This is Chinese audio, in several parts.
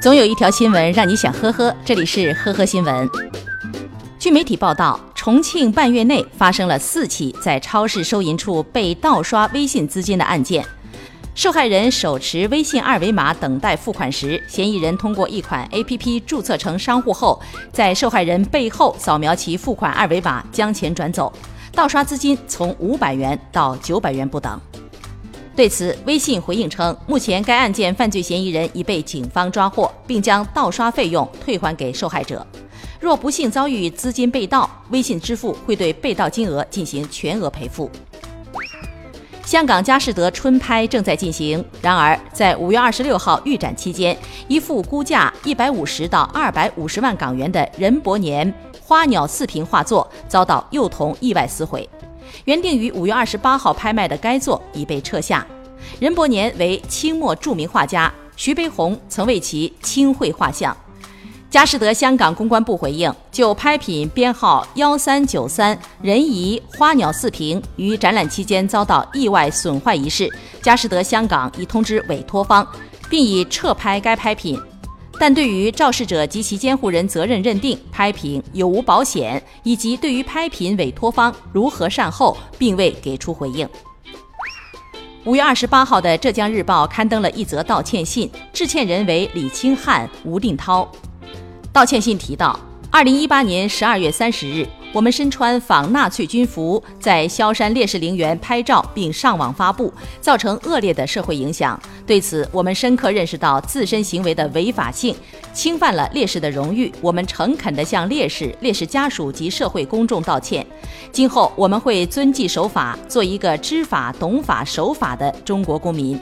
总有一条新闻让你想呵呵，这里是呵呵新闻。据媒体报道，重庆半月内发生了四起在超市收银处被盗刷微信资金的案件。受害人手持微信二维码等待付款时，嫌疑人通过一款 APP 注册成商户后，在受害人背后扫描其付款二维码将钱转走，盗刷资金从五百元到九百元不等。对此，微信回应称，目前该案件犯罪嫌疑人已被警方抓获，并将盗刷费用退还给受害者。若不幸遭遇资金被盗，微信支付会对被盗金额进行全额赔付。香港佳士得春拍正在进行，然而在五月二十六号预展期间，一幅估价一百五十到二百五十万港元的任伯年花鸟四屏画作遭到幼童意外撕毁。原定于五月二十八号拍卖的该作已被撤下。任伯年为清末著名画家，徐悲鸿曾为其亲绘画像。佳士得香港公关部回应，就拍品编号幺三九三仁仪花鸟四屏于展览期间遭到意外损坏一事，佳士得香港已通知委托方，并已撤拍该拍品。但对于肇事者及其监护人责任认定、拍品有无保险，以及对于拍品委托方如何善后，并未给出回应。五月二十八号的《浙江日报》刊登了一则道歉信，致歉人为李清汉、吴定涛。道歉信提到，二零一八年十二月三十日。我们身穿仿纳粹军服，在萧山烈士陵园拍照并上网发布，造成恶劣的社会影响。对此，我们深刻认识到自身行为的违法性，侵犯了烈士的荣誉。我们诚恳地向烈士、烈士家属及社会公众道歉。今后我们会遵纪守法，做一个知法、懂法、守法的中国公民。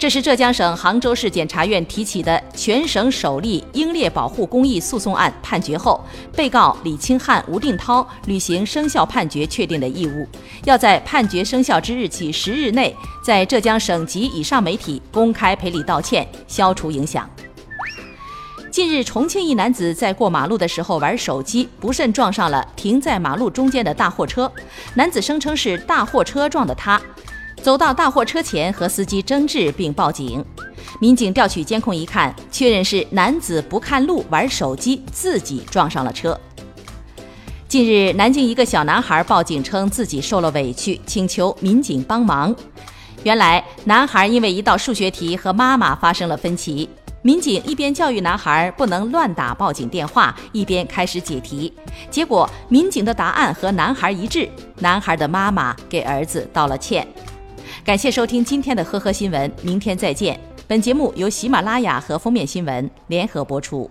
这是浙江省杭州市检察院提起的全省首例英烈保护公益诉讼案判决后，被告李清汉、吴定涛履行生效判决确定的义务，要在判决生效之日起十日内，在浙江省级以上媒体公开赔礼道歉，消除影响。近日，重庆一男子在过马路的时候玩手机，不慎撞上了停在马路中间的大货车，男子声称是大货车撞的他。走到大货车前和司机争执并报警，民警调取监控一看，确认是男子不看路玩手机，自己撞上了车。近日，南京一个小男孩报警称自己受了委屈，请求民警帮忙。原来，男孩因为一道数学题和妈妈发生了分歧，民警一边教育男孩不能乱打报警电话，一边开始解题。结果，民警的答案和男孩一致，男孩的妈妈给儿子道了歉。感谢收听今天的呵呵新闻，明天再见。本节目由喜马拉雅和封面新闻联合播出。